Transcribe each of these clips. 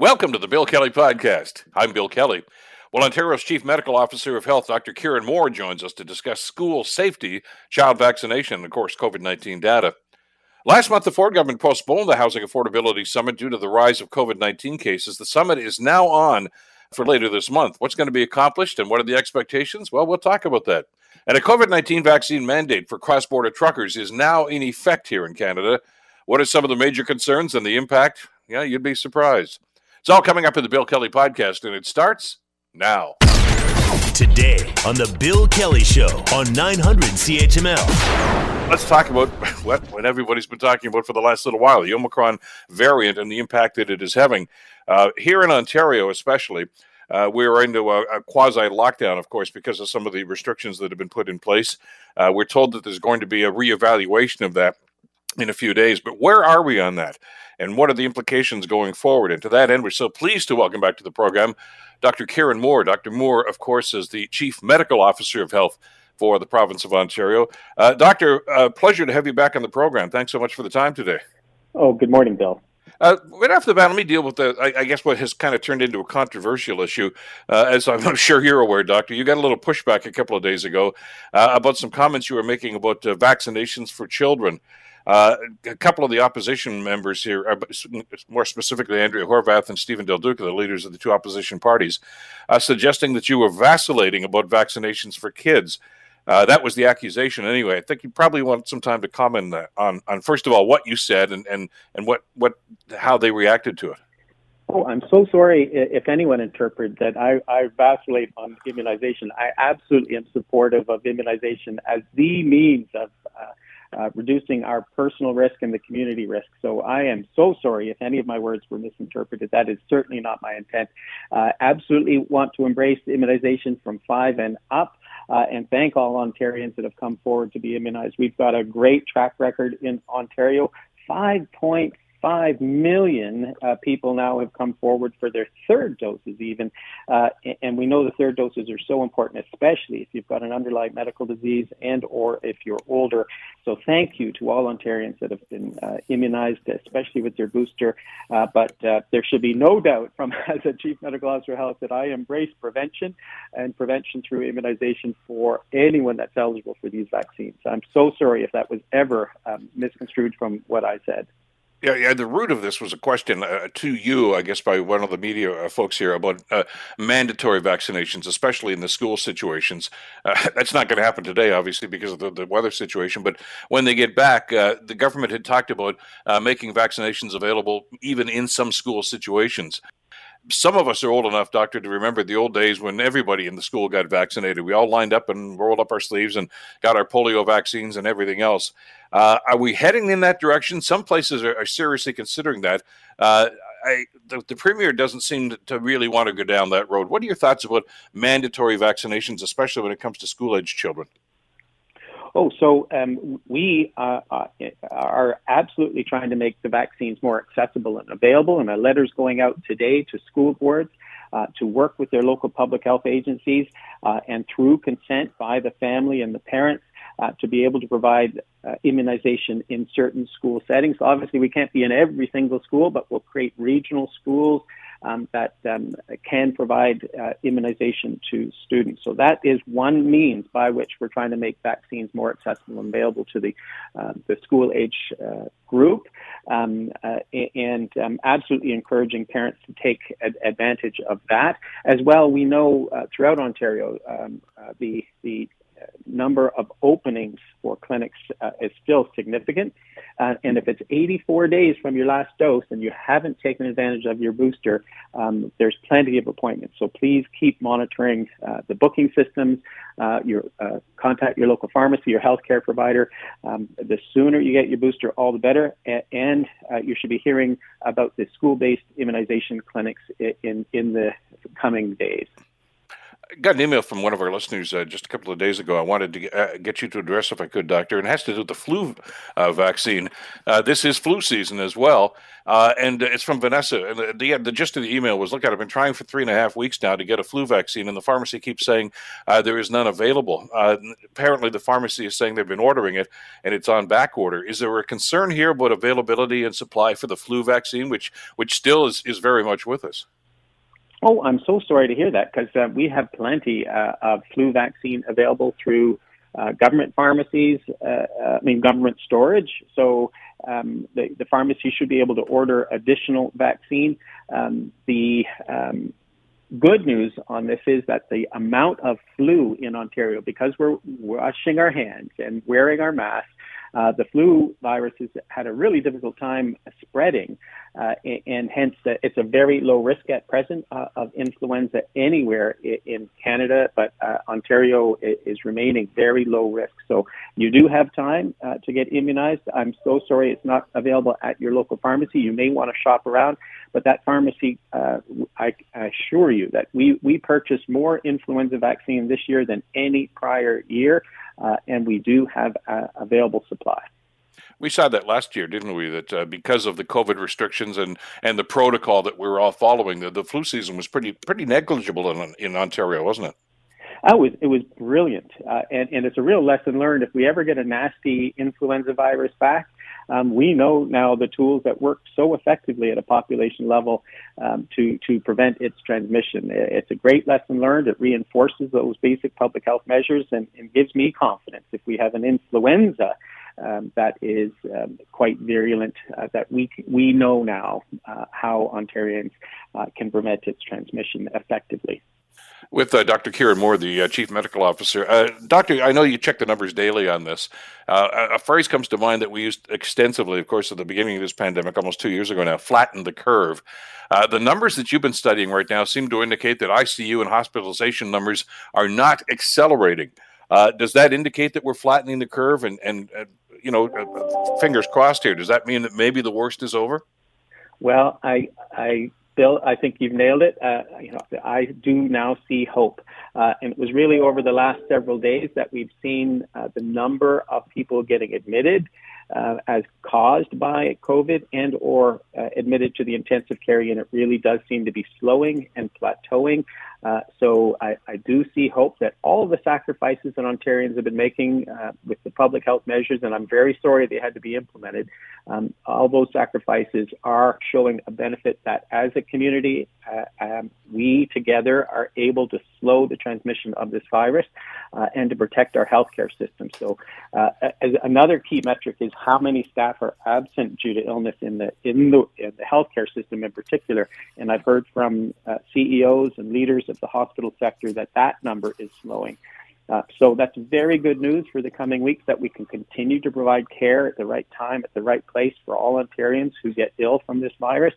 Welcome to the Bill Kelly Podcast. I'm Bill Kelly. Well, Ontario's Chief Medical Officer of Health, Dr. Kieran Moore, joins us to discuss school safety, child vaccination, and, of course, COVID 19 data. Last month, the Ford government postponed the Housing Affordability Summit due to the rise of COVID 19 cases. The summit is now on for later this month. What's going to be accomplished and what are the expectations? Well, we'll talk about that. And a COVID 19 vaccine mandate for cross border truckers is now in effect here in Canada. What are some of the major concerns and the impact? Yeah, you'd be surprised. It's all coming up in the Bill Kelly podcast, and it starts now. Today on the Bill Kelly Show on 900 CHML. Let's talk about what, what everybody's been talking about for the last little while the Omicron variant and the impact that it is having. Uh, here in Ontario, especially, uh, we're into a, a quasi lockdown, of course, because of some of the restrictions that have been put in place. Uh, we're told that there's going to be a reevaluation of that in a few days. But where are we on that? And what are the implications going forward? And to that end, we're so pleased to welcome back to the program Dr. Kieran Moore. Dr. Moore, of course, is the Chief Medical Officer of Health for the province of Ontario. Uh, doctor, uh, pleasure to have you back on the program. Thanks so much for the time today. Oh, good morning, Bill. Uh, right off the bat, let me deal with the, I, I, guess, what has kind of turned into a controversial issue. Uh, as I'm sure you're aware, Doctor, you got a little pushback a couple of days ago uh, about some comments you were making about uh, vaccinations for children. Uh, a couple of the opposition members here, uh, more specifically Andrea Horwath and Stephen Del Duca, the leaders of the two opposition parties, uh, suggesting that you were vacillating about vaccinations for kids. Uh, that was the accusation, anyway. I think you probably want some time to comment on, on first of all what you said and, and, and what, what how they reacted to it. Oh, I'm so sorry if anyone interprets that I, I vacillate on immunization. I absolutely am supportive of immunization as the means of uh, reducing our personal risk and the community risk. So I am so sorry if any of my words were misinterpreted. That is certainly not my intent. Uh, absolutely want to embrace immunization from five and up. Uh, and thank all Ontarians that have come forward to be immunized. We've got a great track record in Ontario. 5.4 5 million uh, people now have come forward for their third doses, even. Uh, and we know the third doses are so important, especially if you've got an underlying medical disease and or if you're older. So thank you to all Ontarians that have been uh, immunized, especially with their booster. Uh, but uh, there should be no doubt from as a Chief Medical Officer of Health that I embrace prevention and prevention through immunization for anyone that's eligible for these vaccines. I'm so sorry if that was ever um, misconstrued from what I said. Yeah, yeah. The root of this was a question uh, to you, I guess, by one of the media uh, folks here about uh, mandatory vaccinations, especially in the school situations. Uh, that's not going to happen today, obviously, because of the, the, weather situation. But when they get back, uh, the government had talked about uh, making vaccinations available even in some school situations some of us are old enough, doctor, to remember the old days when everybody in the school got vaccinated. We all lined up and rolled up our sleeves and got our polio vaccines and everything else. Uh, are we heading in that direction? Some places are, are seriously considering that. Uh, I, the, the, premier doesn't seem to, really want to go down that road. What are your thoughts about mandatory vaccinations, especially when it comes to school age children? Oh, so um, we uh, uh, are absolutely trying to make the vaccines more accessible and available, and a letter's going out today to school boards uh, to work with their local public health agencies uh, and through consent by the family and the parents uh, to be able to provide uh, immunization in certain school settings. Obviously, we can't be in every single school, but we'll create regional schools um, that um, can provide uh, immunization to students. So that is one means by which we're trying to make vaccines more accessible and available to the uh, the school age uh, group, um, uh, and um, absolutely encouraging parents to take ad- advantage of that as well. We know throughout Ontario um, the the number of openings for clinics uh, is still significant. Uh, and if it's 84 days from your last dose and you haven't taken advantage of your booster, um, there's plenty of appointments. So please keep monitoring uh, the booking systems. Uh, your uh, contact your local pharmacy, your healthcare provider. Um, the sooner you get your booster, all the better. And uh, you should be hearing about the school-based immunization clinics in in the coming days got an email from one of our listeners uh, just a couple of days ago. I wanted to get, uh, get you to address, if I could, Doctor, and it has to do with the flu uh, vaccine. Uh, this is flu season as well, uh, and it's from Vanessa. And the, the, gist of the email was, "Look, I've been trying for three and a half weeks now to get a flu vaccine, and the pharmacy keeps saying uh, there is none available. apparently, the pharmacy is saying they've been ordering it, and it's on back order. Is there a concern here about availability and supply for the flu vaccine, which which still is is very much with us?" Oh, I'm so sorry to hear that because uh, we have plenty uh, of flu vaccine available through uh, government pharmacies, uh, uh, I mean, government storage. So um, the, the, pharmacy should be able to order additional vaccine. Um, the um, good news on this is that the amount of flu in Ontario, because we're washing our hands and wearing our masks, uh, the flu virus has had a really difficult time spreading, uh, and hence uh, it's a very low risk at present uh, of influenza anywhere in Canada, but uh, Ontario is remaining very low risk. So you do have time uh, to get immunized. I'm so sorry it's not available at your local pharmacy. You may want to shop around, but that pharmacy, I, I assure you that we, we purchased more influenza vaccine this year than any prior year uh, and we do have uh, available supply. We saw that last year, didn't we? That uh, because of the COVID restrictions and, and the protocol that we were all following, the, the flu season was pretty pretty negligible in, in Ontario, wasn't it? Oh, it was it was brilliant, uh, and and it's a real lesson learned. If we ever get a nasty influenza virus back, um, we know now the tools that work so effectively at a population level um, to to prevent its transmission. It's a great lesson learned. It reinforces those basic public health measures and, and gives me confidence. If we have an influenza um, that is um, quite virulent, uh, that we we know now uh, how Ontarians uh, can prevent its transmission effectively with uh, Dr. Kieran Moore, the uh, Chief Medical Officer. Uh, doctor, I know you check the numbers daily on this. Uh, a phrase comes to mind that we used extensively, of course, at the beginning of this pandemic, almost two years ago now flatten the curve. Uh, the numbers that you've been studying right now seem to indicate that ICU and hospitalization numbers are not accelerating. Uh, does that indicate that we're flattening the curve? And, and you know, fingers crossed here, does that mean that maybe the worst is over? Well, I, I Bill, I think you've nailed it. Uh, you know, I do now see hope, uh, and it was really over the last several days that we've seen uh, the number of people getting admitted uh, as caused by COVID and or uh, admitted to the intensive care unit really does seem to be slowing and plateauing. Uh, so I, I, do see hope that all of the sacrifices that Ontarians have been making uh, with the public health measures, and I'm very sorry they had to be implemented, um, all those sacrifices are showing a benefit that as a community, uh, um, we together are able to slow the transmission of this virus uh, and to protect our healthcare system. So another key metric is how many staff are absent due to illness in the in the, in the healthcare system in particular. And I've heard from CEOs and leaders of the hospital sector that that number is slowing. Uh, so that's very good news for the coming weeks that we can continue to provide care at the right time, at the right place for all Ontarians who get ill from this virus.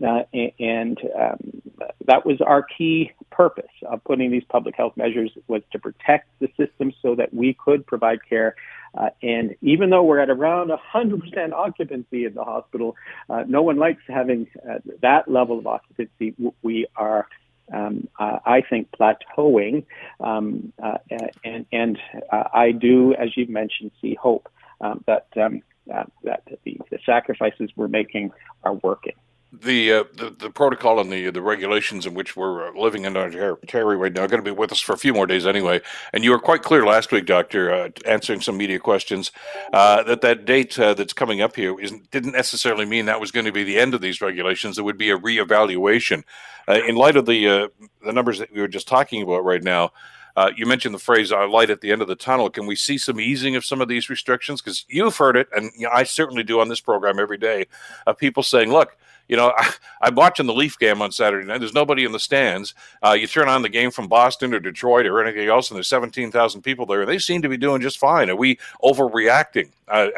Uh, and um, that was our key purpose of putting these public health measures was to protect the system so that we could provide care. Uh, and even though we're at around 100% occupancy in the hospital, uh, no one likes having uh, that level of occupancy. We are um, uh, I think, plateauing. Um, uh, and and uh, I do, as you've mentioned, see hope um, that, um, that the, the sacrifices we're making are working the, uh, the the protocol and the the regulations in which we're uh, living in Ontario right now are going to be with us for a few more days anyway. And you were quite clear last week, Doctor, uh, answering some media questions uh, that that date uh, that's coming up here didn't necessarily mean that was going to be the end of these regulations. There would be a reevaluation uh, in light of the the numbers that we were just talking about right now. Uh, you mentioned the phrase uh, light at the end of the tunnel. Can we see some easing of some of these restrictions? Because you've heard it, and you know, I certainly do on this program every day, of people saying, look, you know, I, am watching the Leaf game on Saturday night. There's nobody in the stands. Uh, you turn on the game from Boston or Detroit or anything else, and there's 17,000 people there. and They seem to be doing just fine. Are we overreacting? Uh,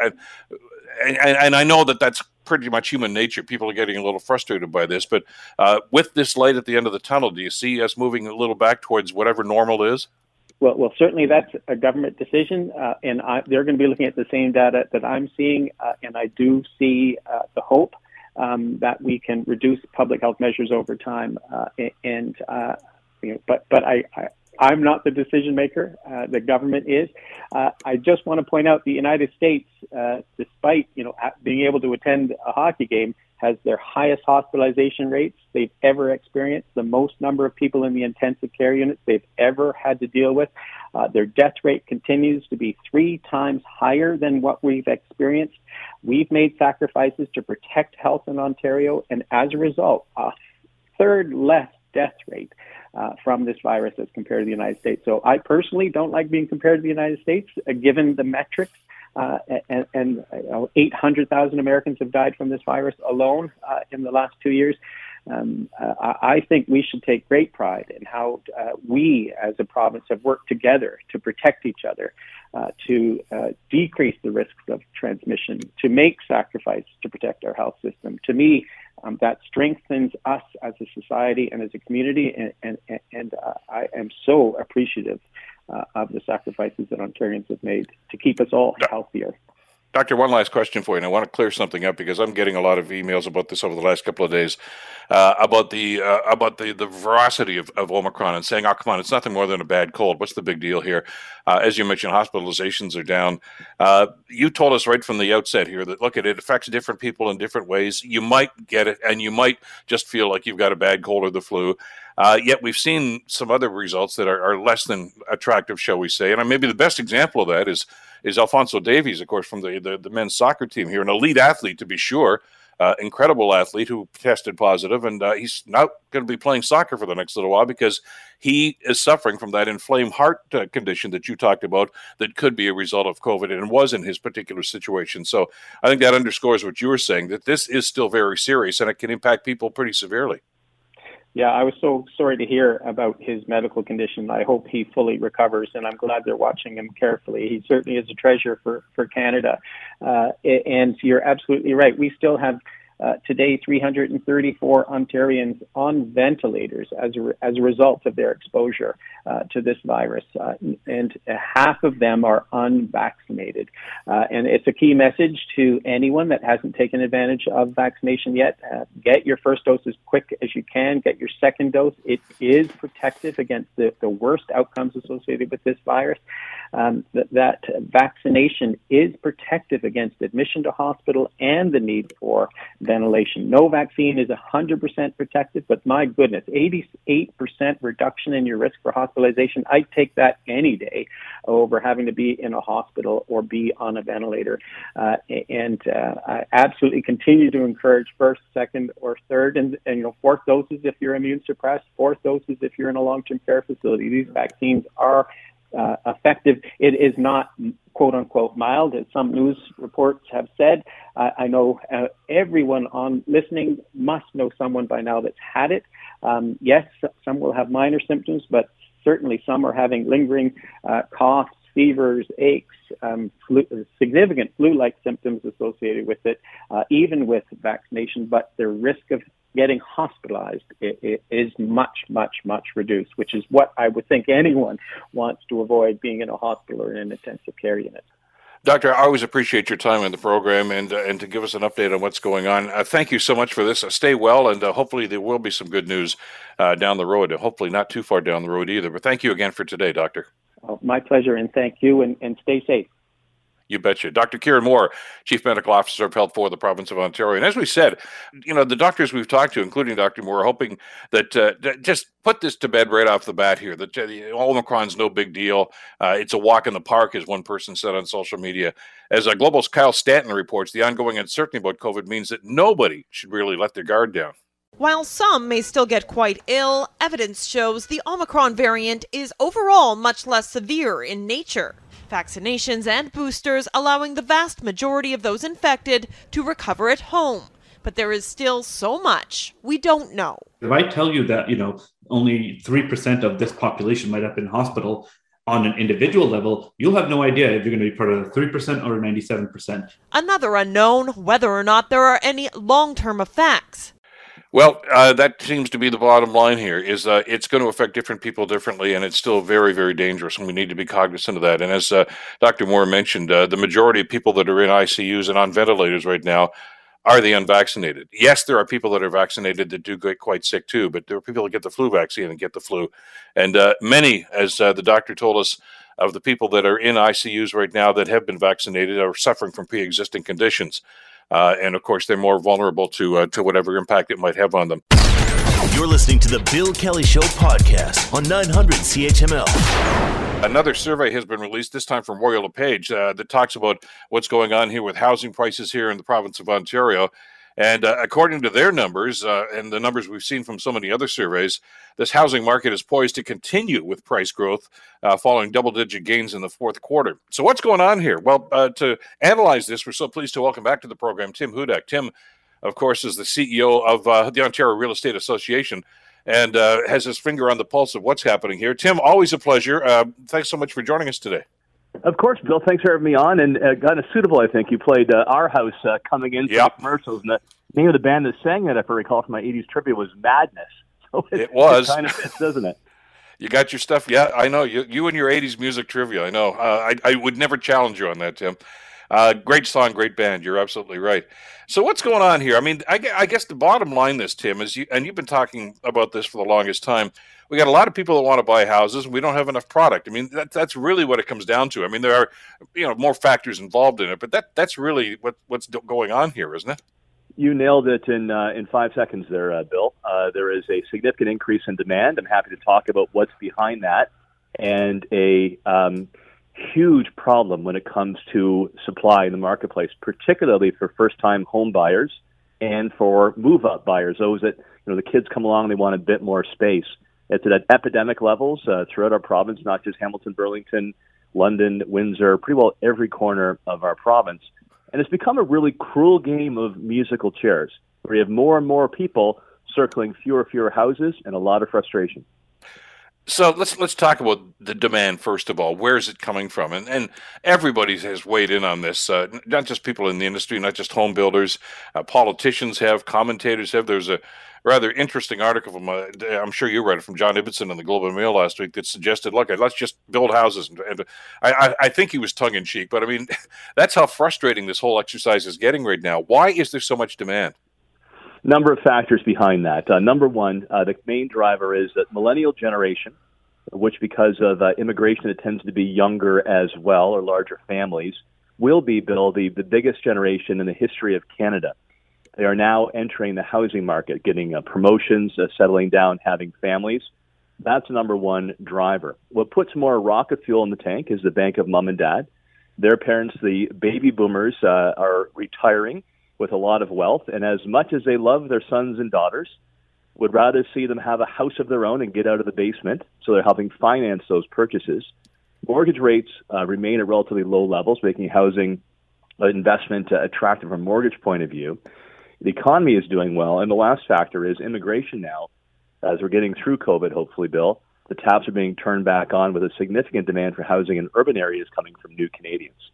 and, and, and, I know that that's pretty much human nature. People are getting a little frustrated by this, but uh, with this light at the end of the tunnel, do you see us moving a little back towards whatever normal is? Well, well, certainly that's a government decision, uh, and I, they're going to be looking at the same data that I'm seeing, uh, and I do see uh, the hope um, that we can reduce public health measures over time. Uh, and uh, you know, but but I, I, I'm not the decision maker. Uh, the government is. Uh, I just want to point out the United States, uh, despite you know being able to attend a hockey game, has their highest hospitalization rates they've ever experienced, the most number of people in the intensive care units they've ever had to deal with. Uh, their death rate continues to be three times higher than what we've experienced. We've made sacrifices to protect health in Ontario, and as a result, a third less death rate uh, from this virus as compared to the United States. So I personally don't like being compared to the United States, uh, given the metrics. Uh, and, and uh, 800,000 Americans have died from this virus alone uh, in the last two years. Um, uh, I think we should take great pride in how uh, we as a province have worked together to protect each other, uh, to uh, decrease the risks of transmission, to make sacrifices to protect our health system. To me, um, that strengthens us as a society and as a community, and, and, and uh, I am so appreciative uh, of the sacrifices that Ontarians have made to keep us all healthier. Doctor, one last question for you, and I want to clear something up because I'm getting a lot of emails about this over the last couple of days uh, about the uh, about the the veracity of, of Omicron and saying, "Oh, come on, it's nothing more than a bad cold. What's the big deal here?" Uh, as you mentioned, hospitalizations are down. Uh, you told us right from the outset here that look, it it affects different people in different ways. You might get it, and you might just feel like you've got a bad cold or the flu. Uh, yet we've seen some other results that are, are, less than attractive, shall we say? And maybe the best example of that is is Alphonso Davies, of course, from the, the, the men's soccer team here, an elite athlete to be sure, uh, incredible athlete who tested positive, and uh, he's not going to be playing soccer for the next little while because he is suffering from that inflamed heart uh, condition that you talked about that could be a result of COVID and was in his particular situation. So I think that underscores what you were saying that this is still very serious and it can impact people pretty severely. Yeah, I was so sorry to hear about his medical condition. I hope he fully recovers, and I'm glad they're watching him carefully. He certainly is a treasure for for Canada. Uh, and you're absolutely right. We still have uh, today, 334 Ontarians on ventilators as a, as a result of their exposure uh, to this virus, uh, and half of them are unvaccinated. Uh, and it's a key message to anyone that hasn't taken advantage of vaccination yet. Uh, get your first dose as quick as you can. Get your second dose. It is protective against the, the worst outcomes associated with this virus. Um, that vaccination is protective against admission to hospital and the need for ventilation. No vaccine is 100% protective, but my goodness, 88% reduction in your risk for hospitalization. I'd take that any day over having to be in a hospital or be on a ventilator. Uh, and uh, I absolutely continue to encourage first, second, or third, and, and you know, fourth doses if you're immune suppressed, fourth doses if you're in a long-term care facility. These vaccines are uh, effective. It is not quote unquote mild, as some news reports have said. Uh, I know uh, everyone on listening must know someone by now that's had it. Um, yes, some will have minor symptoms, but certainly some are having lingering uh, coughs, fevers, aches, um, flu, significant flu-like symptoms associated with it, uh, even with vaccination. But the risk of getting hospitalized is much, much, much reduced, which is what I would think anyone wants to avoid being in a hospital or in an intensive care unit. Doctor, I always appreciate your time in the program and uh, and to give us an update on what's going on. Uh, thank you so much for this. Uh, stay well, and uh, hopefully there will be some good news uh, down the road. Hopefully not too far down the road either. But thank you again for today, Doctor. Oh, my pleasure, and thank you, and, and stay safe. You betcha. Dr. Kieran Moore, Chief Medical Officer of Health for the province of Ontario. And as we said, you know, the doctors we've talked to, including Dr. Moore, are hoping that uh, just put this to bed right off the bat here that uh, Omicron's no big deal. Uh, it's a walk in the park, as one person said on social media. As a Global's Kyle Stanton reports, the ongoing uncertainty about COVID means that nobody should really let their guard down. While some may still get quite ill, evidence shows the Omicron variant is overall much less severe in nature vaccinations and boosters allowing the vast majority of those infected to recover at home. But there is still so much we don't know. If I tell you that, you know, only 3% of this population might have been in hospital on an individual level, you'll have no idea if you're going to be part of the 3% or 97%. Another unknown whether or not there are any long term effects. Well, uh, that seems to be the bottom line here. Is uh, it's going to affect different people differently, and it's still very, very dangerous, and we need to be cognizant of that. And as uh, Dr. Moore mentioned, uh, the majority of people that are in ICUs and on ventilators right now are the unvaccinated. Yes, there are people that are vaccinated that do get quite sick too, but there are people that get the flu vaccine and get the flu. And uh, many, as uh, the doctor told us, of the people that are in ICUs right now that have been vaccinated are suffering from pre existing conditions. Uh, and of course, they're more vulnerable to, uh, to whatever impact it might have on them. You're listening to the Bill Kelly Show podcast on 900 CHML. Another survey has been released, this time from Royal LePage, uh, that talks about what's going on here with housing prices here in the province of Ontario. And uh, according to their numbers uh, and the numbers we've seen from so many other surveys, this housing market is poised to continue with price growth uh, following double digit gains in the fourth quarter. So, what's going on here? Well, uh, to analyze this, we're so pleased to welcome back to the program Tim Hudak. Tim, of course, is the CEO of uh, the Ontario Real Estate Association and uh, has his finger on the pulse of what's happening here. Tim, always a pleasure. thanks so much for joining us today. Of course, Bill. Thanks for having me on. And uh, kind of suitable, I think. You played uh, Our House uh, coming in yep. the commercials. And the name of the band that sang that, if I recall from my 80s trivia, was Madness. So it, it was. It kind of fits, doesn't it? You got your stuff. Yeah, I know. You, you and your 80s music trivia. I know. Uh, I, I would never challenge you on that, Tim. Uh, great song, great band. You're absolutely right. So what's going on here? I mean, I, I, guess the bottom line, this Tim, is you, and you've been talking about this for the longest time. We got a lot of people that want to buy houses, and we don't have enough product. I mean, that, that's really what it comes down to. I mean, there are you know more factors involved in it, but that that's really what what's going on here, isn't it? You nailed it in uh, in five seconds there, uh, Bill. Uh, there is a significant increase in demand. I'm happy to talk about what's behind that, and a um, huge problem when it comes to supply in the marketplace, particularly for first time home buyers and for move up buyers, those that, you know, the kids come along, they want a bit more space. It's at epidemic levels uh, throughout our province, not just Hamilton, Burlington, London, Windsor, pretty well every corner of our province. And it's become a really cruel game of musical chairs where you have more and more people circling fewer, and fewer houses and a lot of frustration. So let's let's talk about the demand first of all. Where is it coming from? And and everybody has weighed in on this. Uh, not just people in the industry, not just home builders. Uh, politicians have, commentators have. There's a rather interesting article from uh, I'm sure you read it from John Ibbitson in the Globe and Mail last week that suggested, look, let's just build houses. And, and I, I think he was tongue in cheek, but I mean, that's how frustrating this whole exercise is getting right now. Why is there so much demand? Number of factors behind that. Uh, number one, uh, the main driver is that millennial generation, which because of uh, immigration, it tends to be younger as well or larger families, will be, Bill, the, the biggest generation in the history of Canada. They are now entering the housing market, getting uh, promotions, uh, settling down, having families. That's number one driver. What puts more rocket fuel in the tank is the bank of mom and dad. Their parents, the baby boomers, uh, are retiring with a lot of wealth, and as much as they love their sons and daughters, would rather see them have a house of their own and get out of the basement. So they're helping finance those purchases. Mortgage rates uh, remain at relatively low levels, making housing investment uh, attractive from a mortgage point of view. The economy is doing well, and the last factor is immigration. Now, as we're getting through COVID, hopefully, Bill, the taps are being turned back on with a significant demand for housing in urban areas coming from new Canadians.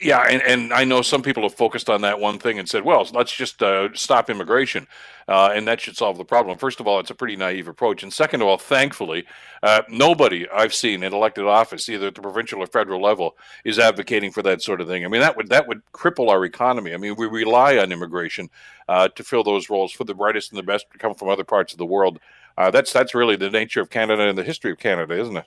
Yeah, and, and I know some people have focused on that one thing and said, well, let's just uh, stop immigration, uh, and that should solve the problem. First of all, it's a pretty naive approach. And second of all, thankfully, uh, nobody I've seen in elected office, either at the provincial or federal level, is advocating for that sort of thing. I mean, that would that would cripple our economy. I mean, we rely on immigration uh, to fill those roles for the brightest and the best to come from other parts of the world. Uh, that's that's really the nature of Canada and the history of Canada, isn't it?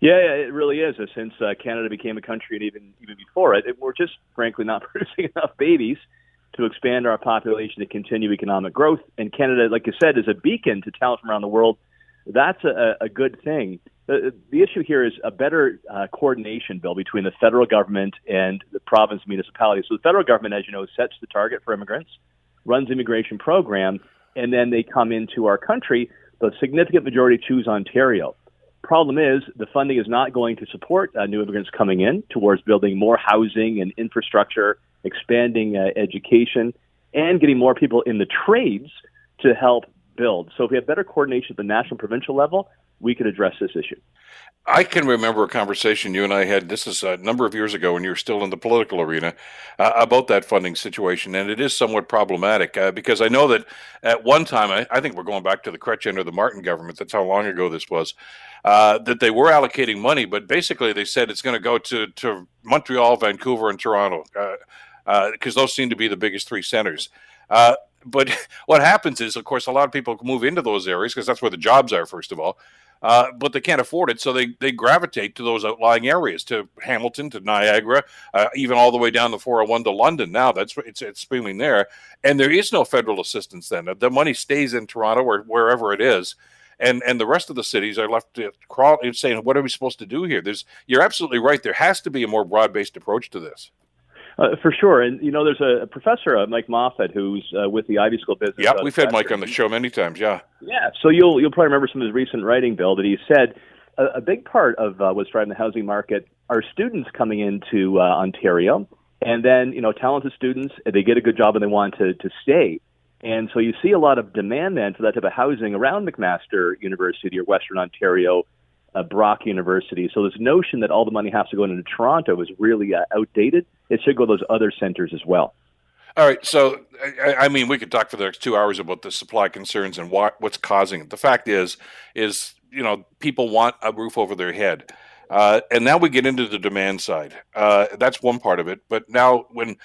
Yeah, it really is. Since uh, Canada became a country, and even even before it, it, we're just frankly not producing enough babies to expand our population to continue economic growth. And Canada, like you said, is a beacon to talent from around the world. That's a, a good thing. The, the issue here is a better uh, coordination, Bill, between the federal government and the province municipalities. So the federal government, as you know, sets the target for immigrants, runs immigration program, and then they come into our country. The significant majority choose Ontario. Problem is, the funding is not going to support uh, new immigrants coming in towards building more housing and infrastructure, expanding uh, education, and getting more people in the trades to help build. So if we have better coordination at the national provincial level, we could address this issue. I can remember a conversation you and I had. This is a number of years ago when you were still in the political arena uh, about that funding situation, and it is somewhat problematic uh, because I know that at one time, I, I, think we're going back to the Chrétien or the Martin government. That's how long ago this was. Uh, that they were allocating money, but basically they said it's going to go to to Montreal, Vancouver, and Toronto. Uh, because uh, those seem to be the biggest three centers. Uh, but what happens is, of course, a lot of people move into those areas because that's where the jobs are, first of all. Uh, but they can't afford it, so they, they gravitate to those outlying areas, to Hamilton, to Niagara, uh, even all the way down the 401 to London. Now that's it's it's booming there, and there is no federal assistance. Then the money stays in Toronto or wherever it is, and and the rest of the cities are left to crawl saying, "What are we supposed to do here?" There's you're absolutely right. There has to be a more broad based approach to this. Uh, for sure, and you know, there's a, a professor, uh, Mike Moffat, who's uh, with the Ivey School Business. Yeah, we've had Mike on the show many times. Yeah, yeah. So you'll you'll probably remember some of his recent writing, Bill, that he said a, a big part of uh, what's driving the housing market are students coming into uh, Ontario, and then you know, talented students, they get a good job and they want to to stay. And so you see a lot of demand then for that type of housing around McMaster University or Western Ontario uh, Brock University. So this notion that all the money has to go into Toronto is really uh, outdated. It should go to those other centers as well. All right. So, I, I, mean, we could talk for the next two hours about the supply concerns and what, what's causing it. The fact is, is you know, people want a roof over their head. Uh, and now we get into the demand side. Uh, that's one part of it. But now, when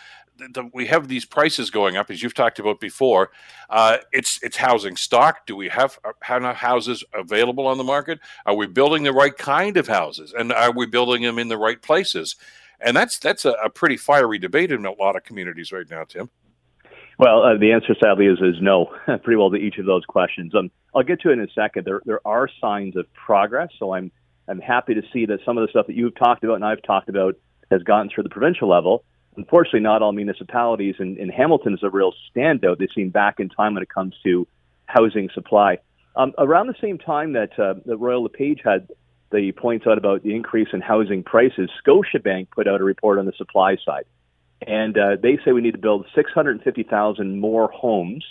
the, we have these prices going up, as you've talked about before. Uh, it's it's housing stock. Do we have have enough houses available on the market? Are we building the right kind of houses, and are we building them in the right places? And that's that's a, a pretty fiery debate in a lot of communities right now, Tim. Well, uh, the answer sadly is is no, pretty well to each of those questions. Um, I'll get to it in a second. There there are signs of progress, so I'm I'm happy to see that some of the stuff that you've talked about and I've talked about has gotten through the provincial level. Unfortunately, not all municipalities, and, and Hamilton is a real standout. They seem back in time when it comes to housing supply. Um, around the same time that, uh, Royal LePage had the points out about the increase in housing prices, Scotiabank put out a report on the supply side. And uh, they say we need to build 650,000 more homes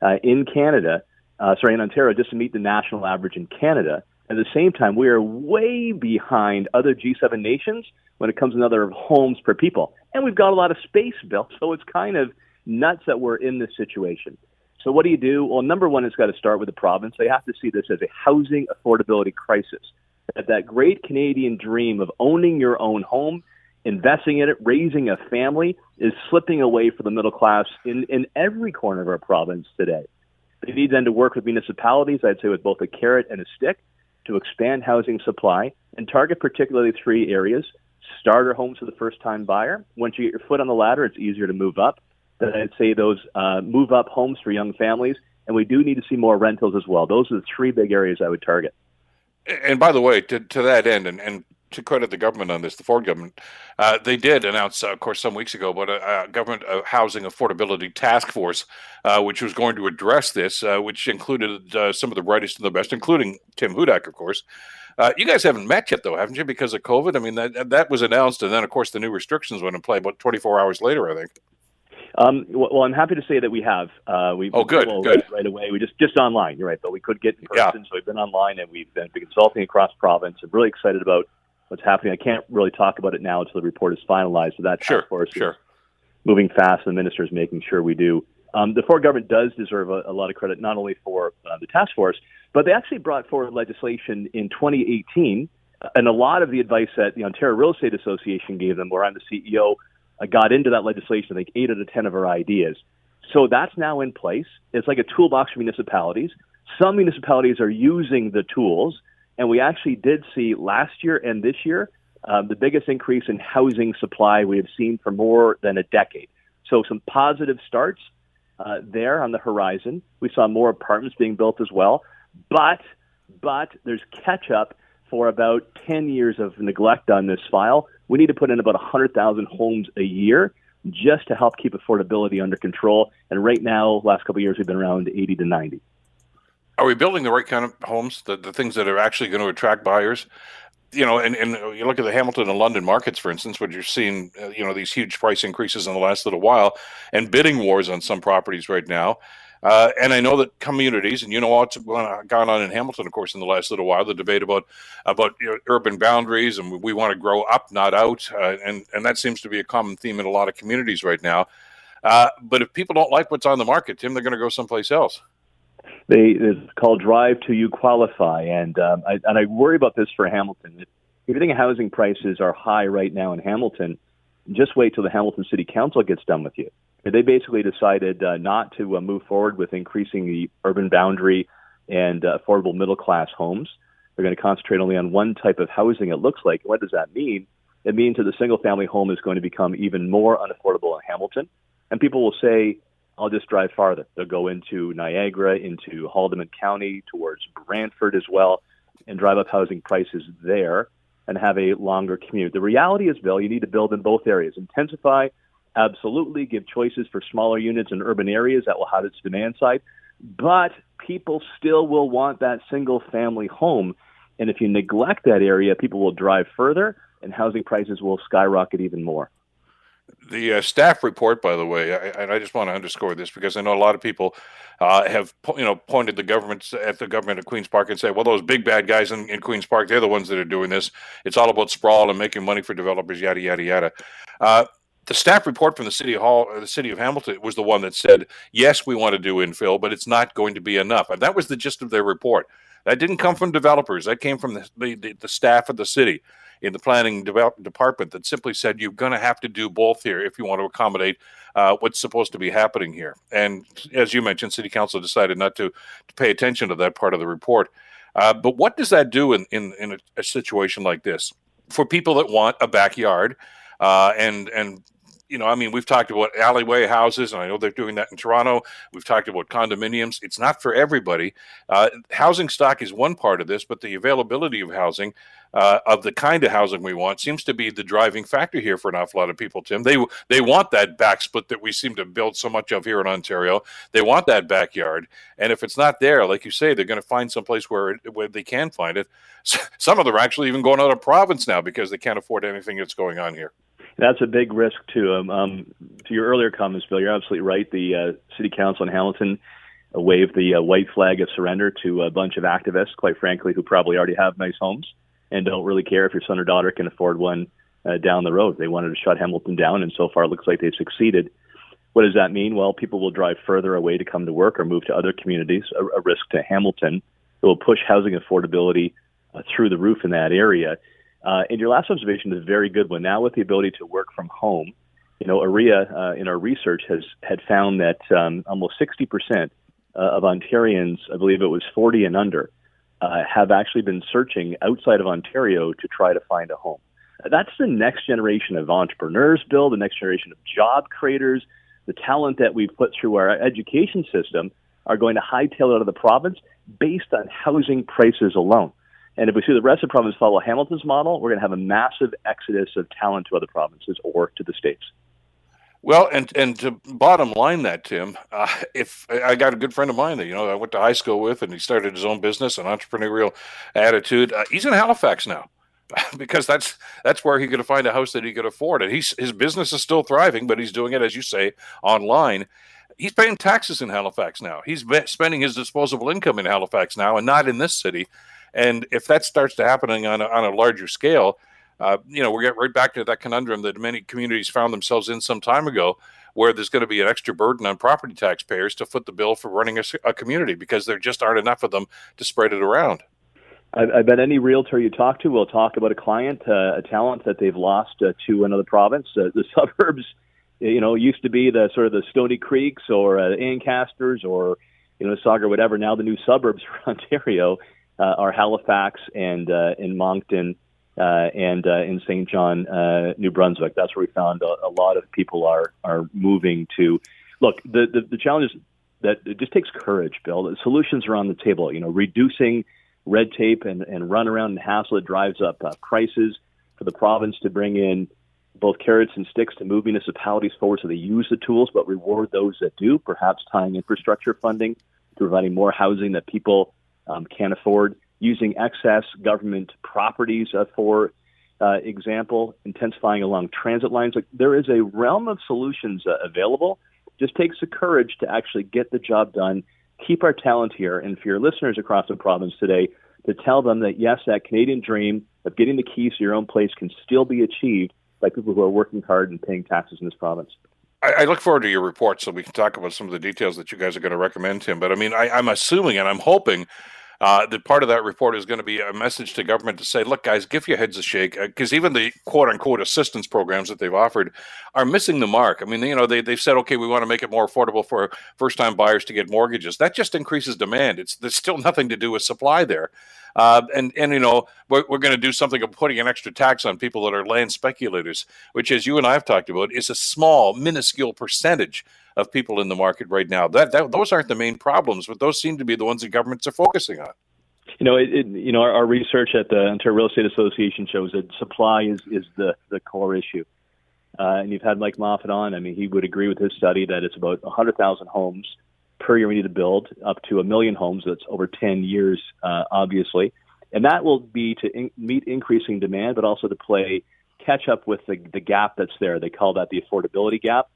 uh, in Canada, uh, sorry, in Ontario, just to meet the national average in Canada. At the same time, we are way behind other G7 nations when it comes to of homes per people. And we've got a lot of space built, so it's kind of nuts that we're in this situation. So what do you do? Well, number one, it's got to start with the province. They have to see this as a housing affordability crisis. That that great Canadian dream of owning your own home, investing in it, raising a family is slipping away for the middle class in, in every corner of our province today. They need then to work with municipalities, I'd say with both a carrot and a stick, to expand housing supply and target particularly three areas starter homes for the first time buyer. Once you get your foot on the ladder, it's easier to move up. Then I'd say those uh, move up homes for young families. And we do need to see more rentals as well. Those are the three big areas I would target. And by the way, to, to that end, and, and to credit the government on this, the Ford government, uh, they did announce, uh, of course, some weeks ago, about a, a government uh, housing affordability task force, uh, which was going to address this, uh, which included uh, some of the brightest and the best, including Tim Hudak, of course. Uh, you guys haven't met yet, though, haven't you? Because of COVID. I mean, that that was announced, and then of course the new restrictions went in play about 24 hours later, I think. Um, well, I'm happy to say that we have. Uh, we oh, good, good. Right away, we just just online. You're right, but we could get in person, yeah. so we've been online and we've been, consulting across province. I'm really excited about what's happening. I can't really talk about it now until the report is finalized. So that sure, force sure. moving fast. The minister is making sure we do. Um, the Ford government does deserve a, a, lot of credit, not only for uh, the task force, but they actually brought forward legislation in 2018 and a lot of the advice that the Ontario Real Estate Association gave them, where I'm the CEO, uh, got into that legislation. I think eight out of ten of our ideas. So that's now in place. It's like a toolbox for municipalities. Some municipalities are using the tools, and we actually did see last year and this year um, the biggest increase in housing supply we have seen for more than a decade. So some positive starts uh, there on the horizon. We saw more apartments being built as well, but but there's catch up for about 10 years of neglect on this file. We need to put in about 100,000 homes a year just to help keep affordability under control. And right now, last couple of years, we've been around 80 to 90. Are we building the right kind of homes, the, the things that are actually going to attract buyers? You know, and, and you look at the Hamilton and London markets, for instance, where you're seeing, uh, you know, these huge price increases in the last little while and bidding wars on some properties right now. Uh, and I know that communities, and you know what's gone on in Hamilton, of course, in the last little while, the debate about about you know, urban boundaries, and we want to grow up, not out, uh, and and that seems to be a common theme in a lot of communities right now. Uh, but if people don't like what's on the market, Tim, they're going to go someplace else. They it's called Drive to You Qualify, and um, I, and I worry about this for Hamilton. If you think housing prices are high right now in Hamilton, just wait till the Hamilton City Council gets done with you. They basically decided uh, not to uh, move forward with increasing the urban boundary and uh, affordable middle class homes. They're going to concentrate only on one type of housing, it looks like. What does that mean? It means that the single family home is going to become even more unaffordable in Hamilton. And people will say, I'll just drive farther. They'll go into Niagara, into Haldimand County, towards Brantford as well, and drive up housing prices there and have a longer commute. The reality is, Bill, you need to build in both areas. Intensify, absolutely. Give choices for smaller units in urban areas that will have its demand side. But people still will want that single family home. And if you neglect that area, people will drive further and housing prices will skyrocket even more. The uh, staff report, by the way, I, and I just want to underscore this because I know a lot of people uh, have you know pointed the government at the government of Queens Park and say, well, those big bad guys in, in Queens Park, they're the ones that are doing this. It's all about sprawl and making money for developers, yada yada yada. Uh, the staff report from the city hall, the city of Hamilton, was the one that said, yes, we want to do infill, but it's not going to be enough, and that was the gist of their report. That didn't come from developers. That came from the, the, the staff of the city in the planning department that simply said you're going to have to do both here if you want to accommodate uh, what's supposed to be happening here. And as you mentioned, City Council decided not to, to pay attention to that part of the report. Uh, but what does that do in, in, in a, a, situation like this for people that want a backyard uh, and and you know, I mean, we've talked about alleyway houses, and I know they're doing that in Toronto. We've talked about condominiums. It's not for everybody. Uh, housing stock is one part of this, but the availability of housing, uh, of the kind of housing we want, seems to be the driving factor here for an awful lot of people. Tim, they they want that back split that we seem to build so much of here in Ontario. They want that backyard, and if it's not there, like you say, they're going to find some place where where they can find it. Some of them are actually even going out of province now because they can't afford anything that's going on here. That's a big risk too. Um, um, to your earlier comments, Bill, you're absolutely right. The uh, city council in Hamilton uh, waved the uh, white flag of surrender to a bunch of activists, quite frankly, who probably already have nice homes and don't really care if your son or daughter can afford one uh, down the road. They wanted to shut Hamilton down, and so far it looks like they've succeeded. What does that mean? Well, people will drive further away to come to work or move to other communities, a, a risk to Hamilton. It will push housing affordability uh, through the roof in that area. Uh, and your last observation is a very good one. Now, with the ability to work from home, you know, OREA uh, in our research has had found that um, almost 60% uh, of Ontarians, I believe it was 40 and under, uh, have actually been searching outside of Ontario to try to find a home. That's the next generation of entrepreneurs, Bill, the next generation of job creators. The talent that we've put through our education system are going to hightail out of the province based on housing prices alone. And if we see the rest of the province follow Hamilton's model, we're going to have a massive exodus of talent to other provinces or to the states. Well, and and to bottom line that, Tim, uh, if I got a good friend of mine that you know I went to high school with, and he started his own business, an entrepreneurial attitude. Uh, he's in Halifax now because that's that's where he could find a house that he could afford, and he's his business is still thriving, but he's doing it as you say online. He's paying taxes in Halifax now. He's spending his disposable income in Halifax now, and not in this city. And if that starts to happening on a, on a larger scale, uh, you know, we get right back to that conundrum that many communities found themselves in some time ago, where there's going to be an extra burden on property taxpayers to foot the bill for running a, a community because there just aren't enough of them to spread it around. I, I bet any realtor you talk to will talk about a client, uh, a talent that they've lost uh, to another province. Uh, the suburbs, you know, used to be the sort of the Stony Creeks or uh, Ancasters or you know Sauga, whatever. Now the new suburbs for Ontario are Halifax and uh, in Moncton uh, and uh, in St. John, uh, New Brunswick. That's where we found a, a lot of people are are moving to. Look, the, the the challenge is that it just takes courage, Bill. The solutions are on the table. You know, reducing red tape and, and run around and hassle it drives up uh, prices for the province to bring in both carrots and sticks to move municipalities forward so they use the tools but reward those that do, perhaps tying infrastructure funding to providing more housing that people um, can't afford, using excess government properties uh, for uh, example, intensifying along transit lines. Like there is a realm of solutions uh, available. Just takes the courage to actually get the job done. Keep our talent here, and for your listeners across the province today, to tell them that yes, that Canadian dream of getting the keys to your own place can still be achieved by people who are working hard and paying taxes in this province. I, look forward to your report so we can talk about some of the details that you guys are going to recommend, Tim. But I mean, I, I'm assuming and I'm hoping uh, that part of that report is going to be a message to government to say, look, guys, give your heads a shake, because uh, even the quote unquote assistance programs that they've offered are missing the mark. I mean, you know, they, they've said, okay, we want to make it more affordable for first time buyers to get mortgages. That just increases demand. It's There's still nothing to do with supply there. Uh, and and you know we're, we're going to do something of putting an extra tax on people that are land speculators, which, as you and I have talked about, is a small, minuscule percentage of people in the market right now. That, that those aren't the main problems, but those seem to be the ones that governments are focusing on. You know, it, it, you know, our, our, research at the Ontario Real Estate Association shows that supply is is the the core issue. Uh, and you've had Mike Moffat on. I mean, he would agree with his study that it's about 100,000 homes per year we need to build, up to a million homes. That's over 10 years, uh, obviously. And that will be to in- meet increasing demand, but also to play catch up with the, the gap that's there. They call that the affordability gap.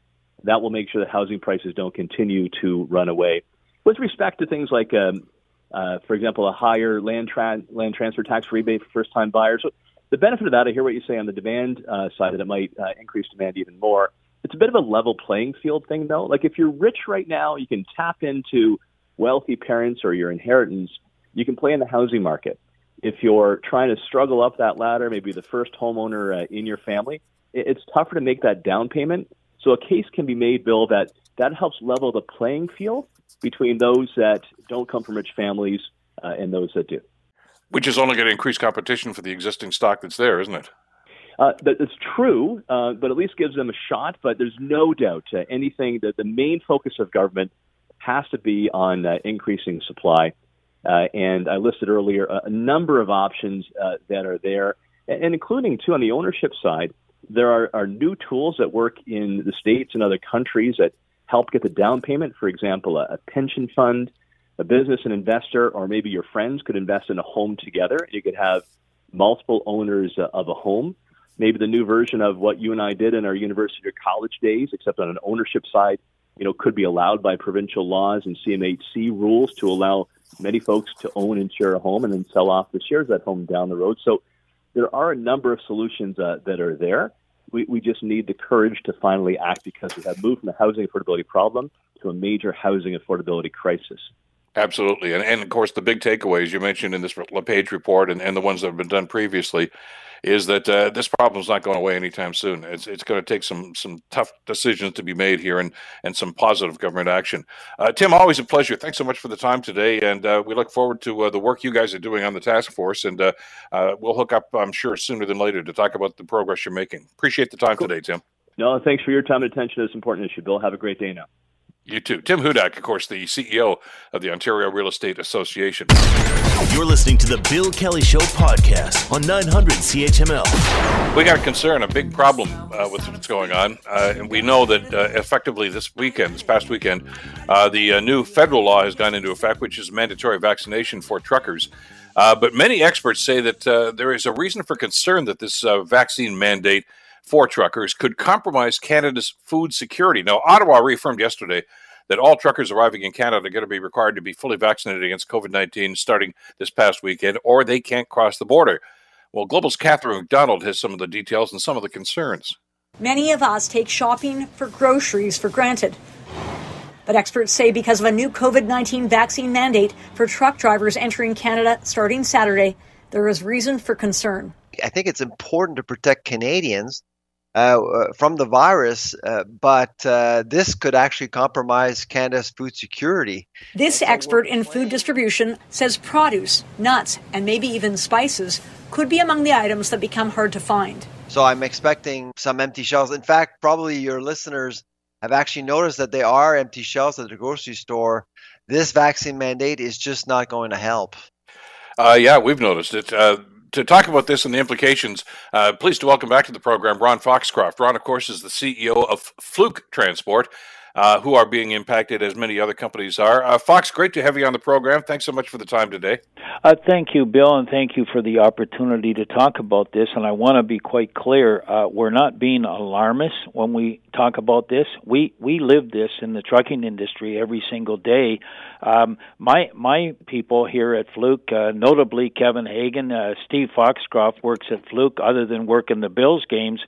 That will make sure that housing prices don't continue to run away. With respect to things like, um, uh, for example, a higher land, tra- land transfer tax rebate for first time buyers, the benefit of that, I hear what you say on the demand uh, side, that it might uh, increase demand even more. It's a bit of a level playing field thing, though. Like if you're rich right now, you can tap into wealthy parents or your inheritance. You can play in the housing market. If you're trying to struggle up that ladder, maybe the first homeowner uh, in your family, it's tougher to make that down payment. So a case can be made, Bill, that that helps level the playing field between those that don't come from rich families uh, and those that do. Which is only going to increase competition for the existing stock that's there, isn't it? Uh, that's true, uh, but at least gives them a shot. But there's no doubt uh, anything that the main focus of government has to be on uh, increasing supply. Uh, and I listed earlier a, a number of options uh, that are there, and, and including too on the ownership side. There are, are new tools that work in the states and other countries that help get the down payment. For example, a, a pension fund, a business, an investor, or maybe your friends could invest in a home together. You could have multiple owners uh, of a home maybe the new version of what you and I did in our university or college days, except on an ownership side, you know, could be allowed by provincial laws and CMHC rules to allow many folks to own and share a home and then sell off the shares of that home down the road. So there are a number of solutions uh, that are there. We, we just need the courage to finally act because we have moved from a housing affordability problem to a major housing affordability crisis. Absolutely. And, and of course, the big takeaways you mentioned in this LePage report and, and the ones that have been done previously is that uh, this problem is not going away anytime soon. It's, it's going to take some some tough decisions to be made here and, and some positive government action. Uh, Tim, always a pleasure. Thanks so much for the time today. And uh, we look forward to uh, the work you guys are doing on the task force. And uh, uh, we'll hook up, I'm sure, sooner than later to talk about the progress you're making. Appreciate the time cool. today, Tim. No, thanks for your time and attention to this important issue, Bill. Have a great day now. You too. Tim Hudak, of course, the CEO of the Ontario Real Estate Association. You're listening to the Bill Kelly Show podcast on 900 CHML. We got a concern, a big problem uh, with what's going on. Uh, and we know that uh, effectively this weekend, this past weekend, uh, the uh, new federal law has gone into effect, which is mandatory vaccination for truckers. Uh, but many experts say that there is a reason for concern that this vaccine mandate for truckers could compromise Canada's food security. Now, Ottawa reaffirmed yesterday that all truckers arriving in Canada are going to be required to be fully vaccinated against COVID 19 starting this past weekend, or they can't cross the border. Well, Global's Catherine McDonald has some of the details and some of the concerns. Many of us take shopping for groceries for granted. But experts say because of a new COVID 19 vaccine mandate for truck drivers entering Canada starting Saturday, there is reason for concern. I think it's important to protect Canadians uh, uh, from the virus, uh, but uh, this could actually compromise Canada's food security. This expert in food distribution says produce, nuts, and maybe even spices could be among the items that become hard to find. So I'm expecting some empty shelves. In fact, probably your listeners have actually noticed that there are empty shelves at the grocery store. This vaccine mandate is just not going to help. Uh, yeah, we've noticed it. To talk about this and the implications, uh, pleased to welcome back to the program Ron Foxcroft. Ron, of course, is the CEO of Fluke Transport. Uh, who are being impacted as many other companies are. Uh, Fox, great to have you on the program. Thanks so much for the time today. Uh, thank you, Bill, and thank you for the opportunity to talk about this. And I want to be quite clear: uh, we're not being alarmist when we talk about this. We we live this in the trucking industry every single day. Um, my my people here at Fluke, uh, notably Kevin Hagan, uh, Steve Foxcroft works at Fluke, other than working the Bills games.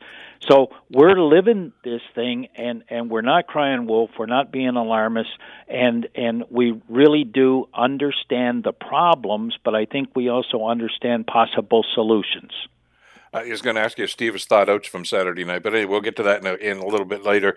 So we're living this thing, and and we're not crying wolf We're not being alarmist, and and we really do understand the problems, but I think we also understand possible solutions. I was going to ask you if Steve has thought out from Saturday night, but anyway, we'll get to that in a, in a little bit later.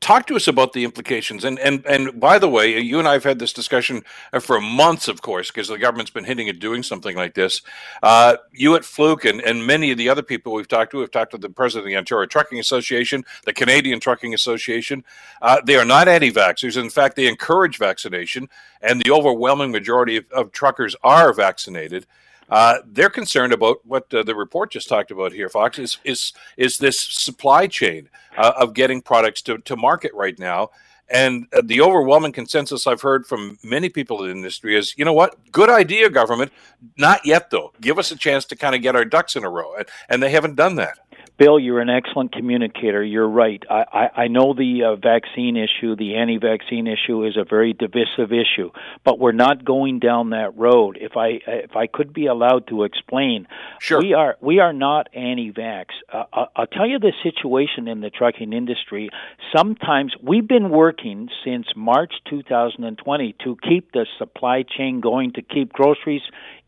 Talk to us about the implications. And and and by the way, you and I have had this discussion for months, of course, because the government's been hinting at doing something like this. Uh, you at Fluke and, and many of the other people we've talked to have talked to the president of the Ontario Trucking Association, the Canadian Trucking Association. Uh, they are not anti-vaxxers. In fact, they encourage vaccination, and the overwhelming majority of, of truckers are vaccinated. Uh, they're concerned about what uh, the report just talked about here, Fox, is is is this supply chain uh, of getting products to, to market right now. And uh, the overwhelming consensus I've heard from many people in the industry is, you know what, good idea, government. Not yet, though. Give us a chance to kind of get our ducks in a row, and, and they haven't done that. Bill, you're an excellent communicator. You're right. I, I, I know the uh, vaccine issue, the anti vaccine issue, is a very divisive issue, but we're not going down that road. If I if I could be allowed to explain, sure. we are we are not anti vax. Uh, I'll tell you the situation in the trucking industry. Sometimes we've been working since March 2020 to keep the supply chain going, to keep groceries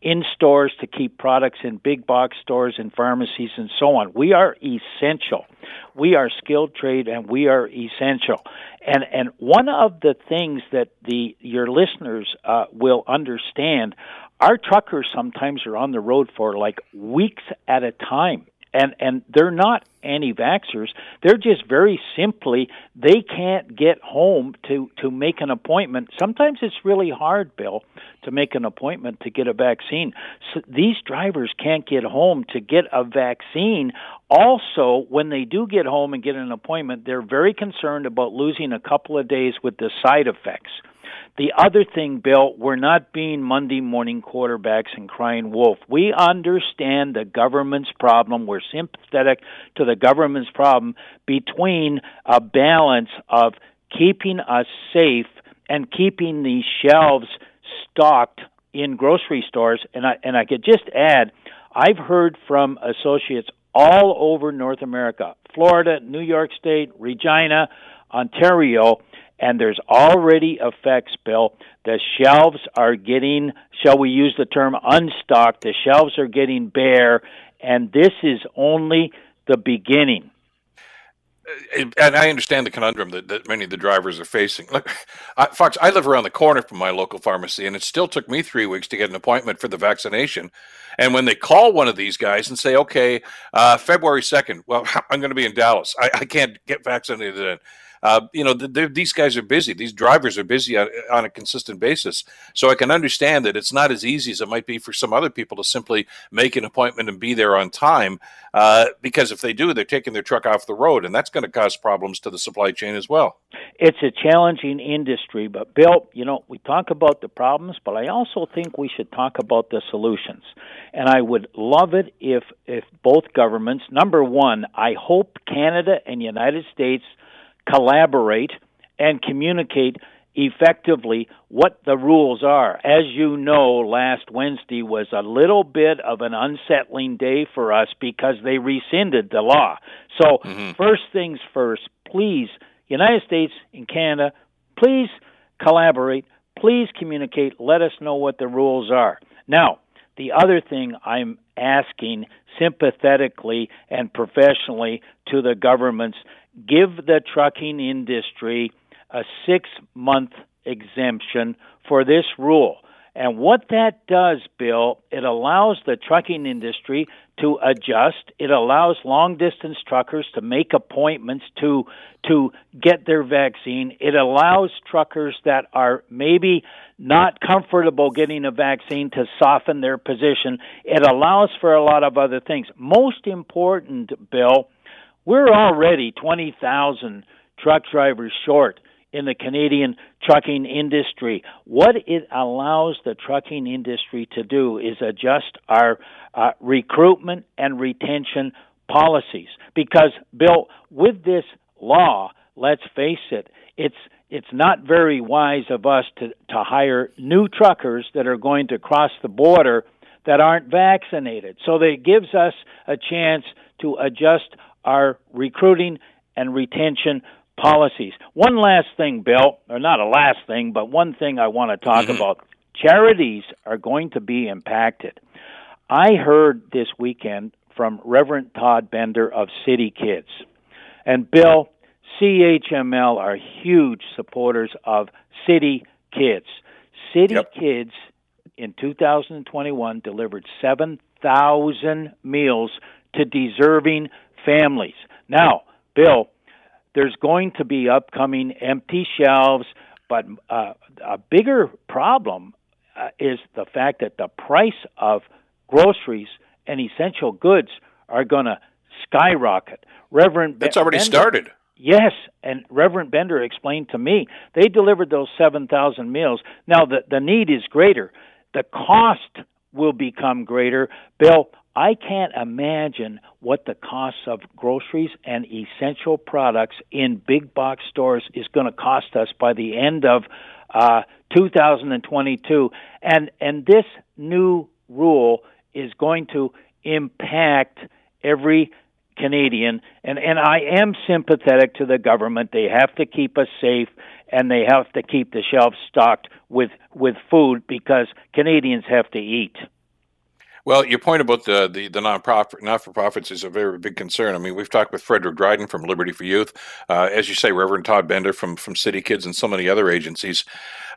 in stores to keep products in big box stores and pharmacies and so on. We are essential. We are skilled trade and we are essential. And and one of the things that the your listeners uh, will understand, our truckers sometimes are on the road for like weeks at a time and and they're not anti-vaxxers. They're just very simply they can't get home to to make an appointment. Sometimes it's really hard bill to make an appointment to get a vaccine. So these drivers can't get home to get a vaccine. Also when they do get home and get an appointment they're very concerned about losing a couple of days with the side effects the other thing, Bill, we're not being Monday morning quarterbacks and crying wolf. We understand the government's problem. We're sympathetic to the government's problem between a balance of keeping us safe and keeping these shelves stocked in grocery stores. And I and I could just add, I've heard from associates all over North America, Florida, New York State, Regina, Ontario and there's already effects, Bill. The shelves are getting, shall we use the term unstocked? The shelves are getting bare, and this is only the beginning. Uh, and I understand the conundrum that, that many of the drivers are facing. Look, I, Fox, I live around the corner from my local pharmacy, and it still took me three weeks to get an appointment for the vaccination. And when they call one of these guys and say, "Okay, uh, February second, well, I'm going to be in Dallas. I, I can't get vaccinated," then uh, you know, these guys are busy. These drivers are busy on, on, a consistent basis. So I can understand that it's not as easy as it might be for some other people to simply make an appointment and be there on time. Uh, because if they do, they're taking their truck off the road, and that's going to cause problems to the supply chain as well. It's a challenging industry, but Bill, you know, we talk about the problems, but I also think we should talk about the solutions. And I would love it if if both governments, number one, I hope Canada and United States collaborate and communicate effectively what the rules are. As you know, last Wednesday was a little bit of an unsettling day for us because they rescinded the law. So, mm-hmm. first things first, please, United States and Canada, please collaborate, please communicate, let us know what the rules are. Now, the other thing I'm asking sympathetically and professionally to the governments give the trucking industry a six month exemption for this rule. And what that does, Bill, it allows the trucking industry to adjust. It allows long distance truckers to make appointments to to get their vaccine. It allows truckers that are maybe not comfortable getting a vaccine to soften their position. It allows for a lot of other things. Most important, Bill, we're already 20,000 truck drivers short in the Canadian trucking industry. What it allows the trucking industry to do is adjust our uh, recruitment and retention policies. Because, Bill, with this law, let's face it, it's it's not very wise of us to, to hire new truckers that are going to cross the border that aren't vaccinated. So that gives us a chance to adjust our recruiting and retention policies. One last thing, Bill, or not a last thing, but one thing I want to talk mm-hmm. about. Charities are going to be impacted. I heard this weekend from Reverend Todd Bender of City Kids. And Bill, CHML are huge supporters of City Kids. City yep. Kids in 2021 delivered 7,000 meals to deserving families. Now, Bill, there's going to be upcoming empty shelves, but uh, a bigger problem uh, is the fact that the price of groceries and essential goods are going to skyrocket. Reverend, that's already Bender, started. Yes, and Reverend Bender explained to me they delivered those seven thousand meals. Now the the need is greater, the cost will become greater. Bill, I can't imagine what the cost of groceries and essential products in big box stores is going to cost us by the end of uh, 2022. And and this new rule is going to impact every Canadian. And and I am sympathetic to the government. They have to keep us safe and they have to keep the shelves stocked with with food because Canadians have to eat. Well, your point about the the, the non-profit not for profits is a very big concern. I mean, we've talked with Frederick Dryden from Liberty for Youth, uh, as you say, Reverend Todd Bender from from City Kids, and so many other agencies.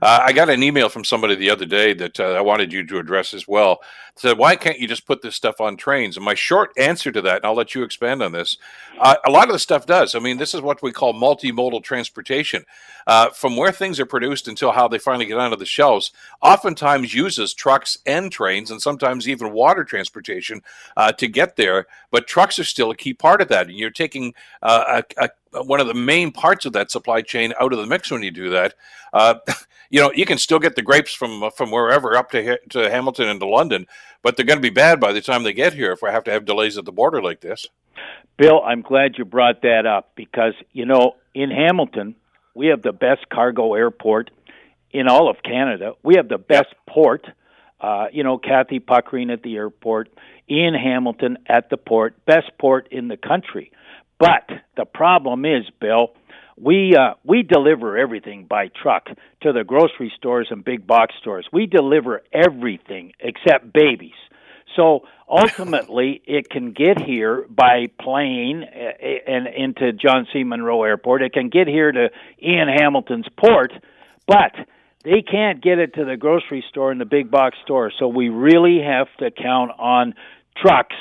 Uh, I got an email from somebody the other day that uh, I wanted you to address as well. Said, "Why can't you just put this stuff on trains?" And my short answer to that, and I'll let you expand on this. Uh, a lot of the stuff does. I mean, this is what we call multimodal transportation. Uh, from where things are produced until how they finally get onto the shelves, oftentimes uses trucks and trains, and sometimes even water transportation uh, to get there. But trucks are still a key part of that. And you're taking uh, a, a, one of the main parts of that supply chain out of the mix when you do that. Uh, you know, you can still get the grapes from from wherever up to to Hamilton and to London, but they're going to be bad by the time they get here if we have to have delays at the border like this. Bill, I'm glad you brought that up because you know in Hamilton we have the best cargo airport in all of Canada. We have the best yep. port uh, you know, Cathie Puckering at the airport, Ian Hamilton at the port, best port in the country. But the problem is, Bill, we uh, we deliver everything by truck to the grocery stores and big box stores. We deliver everything except babies. So ultimately, it can get here by plane uh, and into John C. Munro Airport. It can get here to Ian Hamilton's port, but they can't get it to the grocery store and the big box store. So we really have to count on trucks.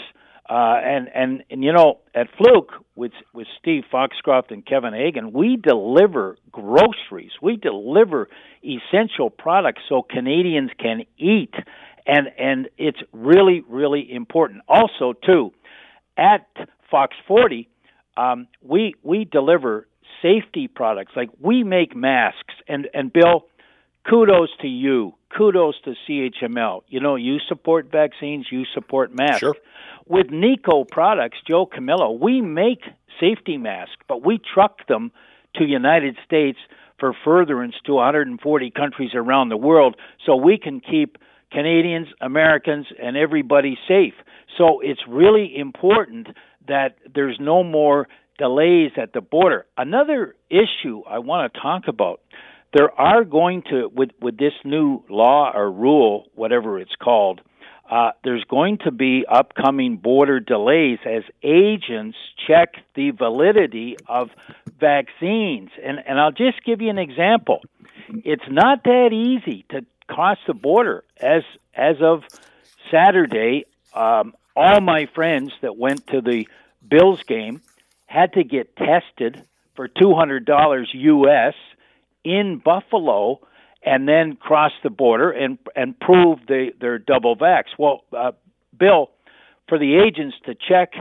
Uh, and, and, and, you know, at Fluke with, with Steve Foxcroft and Kevin Hagan, we deliver groceries. We deliver essential products so Canadians can eat. And, and it's really, really important. Also, too, at Fox 40, um, we, we deliver safety products. Like we make masks. And, and Bill, kudos to you. Kudos to CHML. You know, you support vaccines, you support masks. Sure. With Nico products, Joe Camillo, we make safety masks, but we truck them to United States for furtherance to 140 countries around the world so we can keep Canadians, Americans, and everybody safe. So it's really important that there's no more delays at the border. Another issue I want to talk about there are going to with with this new law or rule, whatever it's called. Uh, there's going to be upcoming border delays as agents check the validity of vaccines. And, and I'll just give you an example. It's not that easy to cross the border. As, as of Saturday, um, all my friends that went to the Bills game had to get tested for $200 US in Buffalo and then cross the border and and prove they they're double vax. Well, uh, Bill, for the agents to check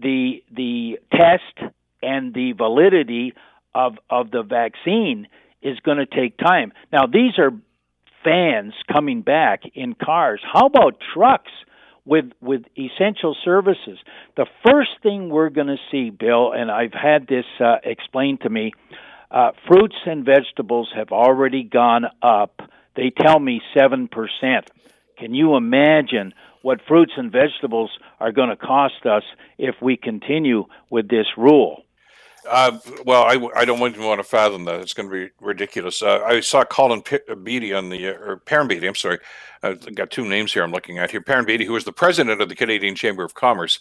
the the test and the validity of of the vaccine is going to take time. Now these are fans coming back in cars. How about trucks? with with essential services. The first thing we're going to see, Bill, and I've had this uh, explained to me uh, fruits and vegetables have already gone up. They tell me 7%. Can you imagine what fruits and vegetables are going to cost us if we continue with this rule? Uh, well, I, I don't even want to fathom that. It's going to be ridiculous. Uh, I saw Colin P- Beattie on the, uh, or Perrin Beattie, I'm sorry. I've got two names here I'm looking at here. Perrin Beattie, who is the president of the Canadian Chamber of Commerce,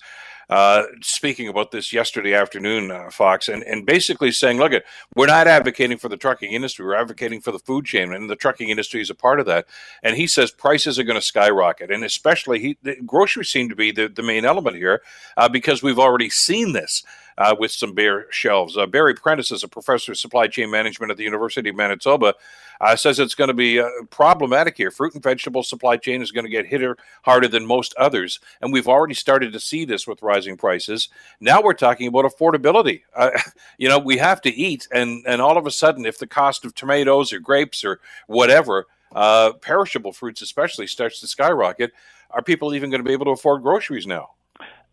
uh, speaking about this yesterday afternoon, uh, Fox, and, and basically saying, look, we're not advocating for the trucking industry. We're advocating for the food chain, and the trucking industry is a part of that. And he says prices are going to skyrocket. And especially, he, the groceries seem to be the, the main element here uh, because we've already seen this uh, with some bare shelves. Uh, Barry Prentice is a professor of supply chain management at the University of Manitoba. Uh, says it's going to be problematic here. Fruit and vegetable supply chain is going to get hit harder than most others, and we've already started to see this with rising prices. Now we're talking about affordability. Uh, you know, we have to eat, and and all of a sudden, if the cost of tomatoes or grapes or whatever, uh, perishable fruits especially, starts to skyrocket, are people even going to be able to afford groceries now?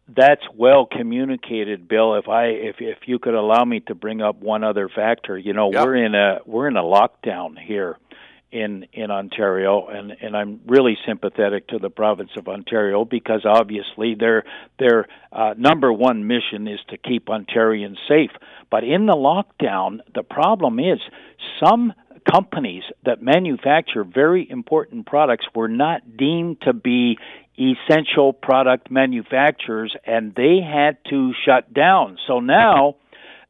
that's well communicated, Bill. If I if if you could allow me to bring up one other factor, you know, yep. we're in a we're in a lockdown here in in Ontario, and and I'm really sympathetic to the province of Ontario because obviously their their uh, number one mission is to keep Ontarians safe. But in the lockdown, the problem is some companies that manufacture very important products were not deemed to be essential product manufacturers and they had to shut down. So now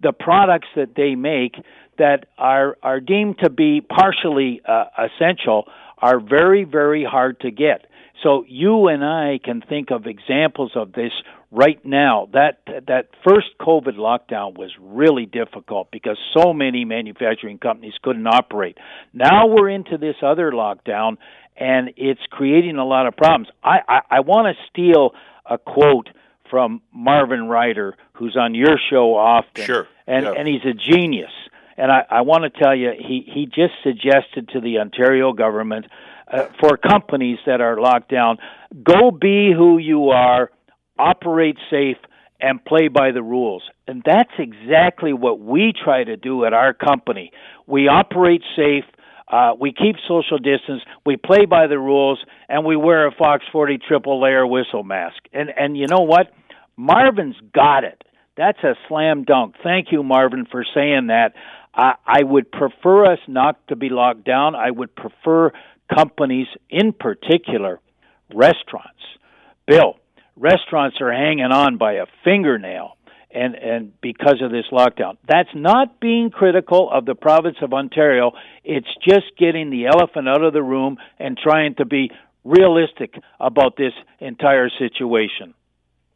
the products that they make that are are deemed to be partially uh, essential are very very hard to get. So you and I can think of examples of this right now. That that first COVID lockdown was really difficult because so many manufacturing companies couldn't operate. Now we're into this other lockdown and it's creating a lot of problems. I, I, I want to steal a quote from Marvin Ryder, who's on your show often, sure. and and he's a genius. And I, I want to tell you, he he just suggested to the Ontario government uh, for companies that are locked down, go be who you are, operate safe, and play by the rules. And that's exactly what we try to do at our company. We operate safe uh, we keep social distance. We play by the rules, and we wear a Fox 40 triple layer whistle mask. And and you know what? Marvin's got it. That's a slam dunk. Thank you, Marvin, for saying that. I, I would prefer us not to be locked down. I would prefer companies, in particular, restaurants. Bill, restaurants are hanging on by a fingernail and and because of this lockdown. That's not being critical of the province of Ontario. It's just getting the elephant out of the room and trying to be realistic about this entire situation.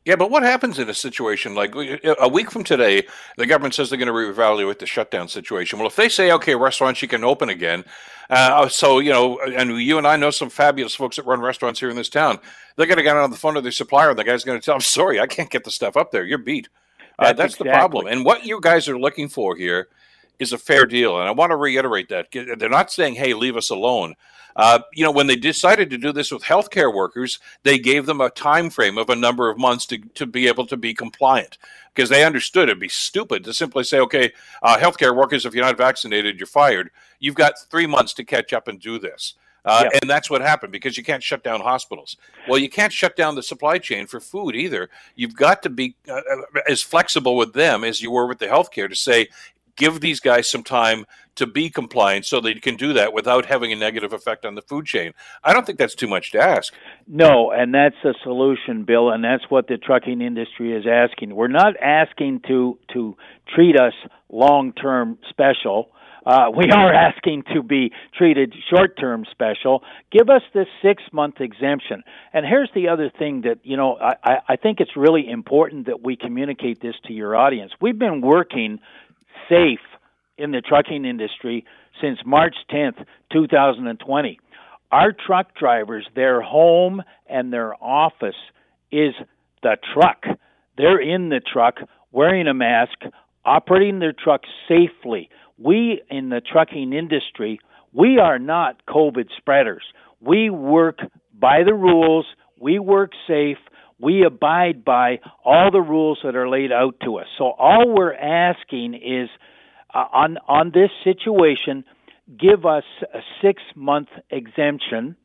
Yeah, but what happens in a situation like a week from today? The government says they're going to reevaluate the shutdown situation. Well, if they say, okay, restaurants you can open again, uh, so you know, and you and I know some fabulous folks that run restaurants here in this town. They're going to get on the phone to their supplier, and the guy's going to tell them, "Sorry, I can't get the stuff up there. You're beat." That's, uh, that's exactly. the problem. And what you guys are looking for here is a fair deal. And I want to reiterate that. They're not saying, hey, leave us alone. Uh, you know, when they decided to do this with healthcare workers, they gave them a time frame of a number of months to, to be able to be compliant because they understood it'd be stupid to simply say, okay, uh, healthcare workers, if you're not vaccinated, you're fired. You've got three months to catch up and do this. Uh, yeah. And that's what happened because you can't shut down hospitals. Well, you can't shut down the supply chain for food either. You've got to be uh, uh, as flexible with them as you were with the healthcare to say, give these guys some time to be compliant so they can do that without having a negative effect on the food chain. I don't think that's too much to ask. No, and that's the solution, Bill, and that's what the trucking industry is asking. We're not asking to to treat us long-term special uh, we are asking to be treated short term special. Give us this six month exemption. And here's the other thing that, you know, I, I think it's really important that we communicate this to your audience. We've been working safe in the trucking industry since March 10th, 2020. Our truck drivers, their home and their office is the truck. They're in the truck wearing a mask, operating their truck safely we in the trucking industry, we are not COVID spreaders. We work by the rules, we work safe, we abide by all the rules that are laid out to us. So all we're asking is uh, on on this situation, give us a 6-month exemption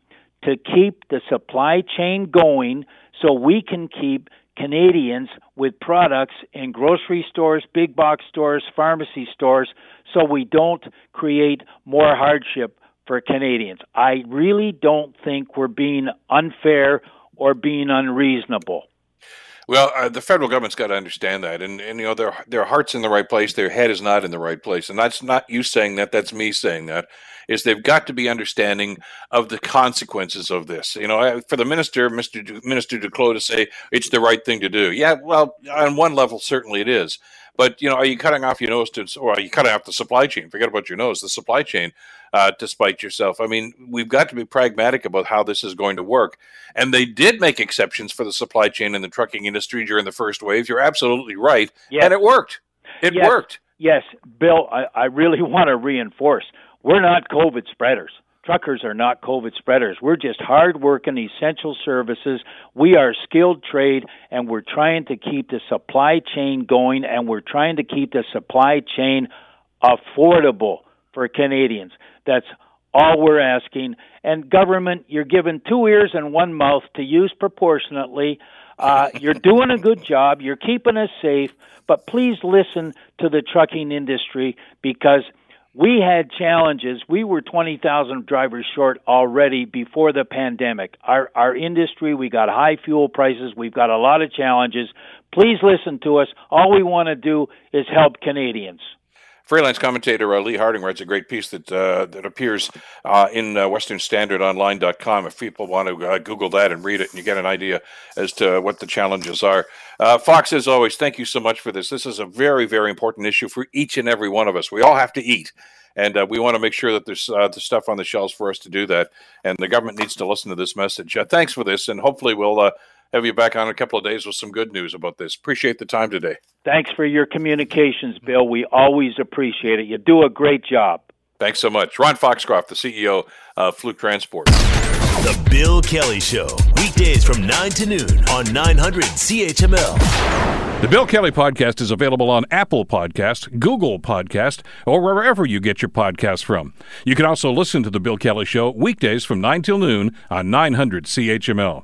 to keep the supply chain going so we can keep Canadians with products in grocery stores, big box stores, pharmacy stores, so we don't create more hardship for Canadians. I really don't think we're being unfair or being unreasonable. Well, uh, the federal government's got to understand that, and, and you know their their heart's in the right place, their head is not in the right place, and that's not you saying that. That's me saying that. Is they've got to be understanding of the consequences of this. You know, for the minister, Mister Minister Duclos, to say it's the right thing to do. Yeah, well, on one level, certainly it is. But you know, are you cutting off your nose to, or are you cutting off the supply chain? Forget about your nose, the supply chain, uh, to spite yourself. I mean, we've got to be pragmatic about how this is going to work. And they did make exceptions for the supply chain and the trucking industry during the first wave. You're absolutely right, yes. and it worked. It yes. worked. Yes, Bill, I, I really want to reinforce: we're not COVID spreaders truckers are not COVID spreaders. We're just hardworking essential services. We are skilled trade, and we're trying to keep the supply chain going, and we're trying to keep the supply chain affordable for Canadians. That's all we're asking. And government, you're given two ears and one mouth to use proportionately. Uh, you're doing a good job. You're keeping us safe. But please listen to the trucking industry because – we had challenges. We were 20,000 drivers short already before the pandemic. Our our industry, we got high fuel prices, we've got a lot of challenges. Please listen to us. All we want to do is help Canadians. Freelance commentator uh, Lee Harding writes a great piece that uh, that appears uh, in uh, WesternStandardOnline.com. If people want to uh, Google that and read it, and you get an idea as to what the challenges are. Uh, Fox, as always, thank you so much for this. This is a very, very important issue for each and every one of us. We all have to eat, and uh, we want to make sure that there's the stuff on the shelves for us to do that. And the government needs to listen to this message. thanks for this, and hopefully we'll have you back on in a couple of days with some good news about this. Appreciate the time today. Thanks for your communications, Bill. We always appreciate it. You do a great job. Thanks so much. Ron Foxcroft, the CEO of Fluke Transport. The Bill Kelly Show, weekdays from 9 to noon on 900 CHML. The Bill Kelly Podcast is available on Apple Podcast, Google Podcast, or wherever you get your podcasts from. You can also listen to The Bill Kelly Show weekdays from 9 till noon on 900 CHML.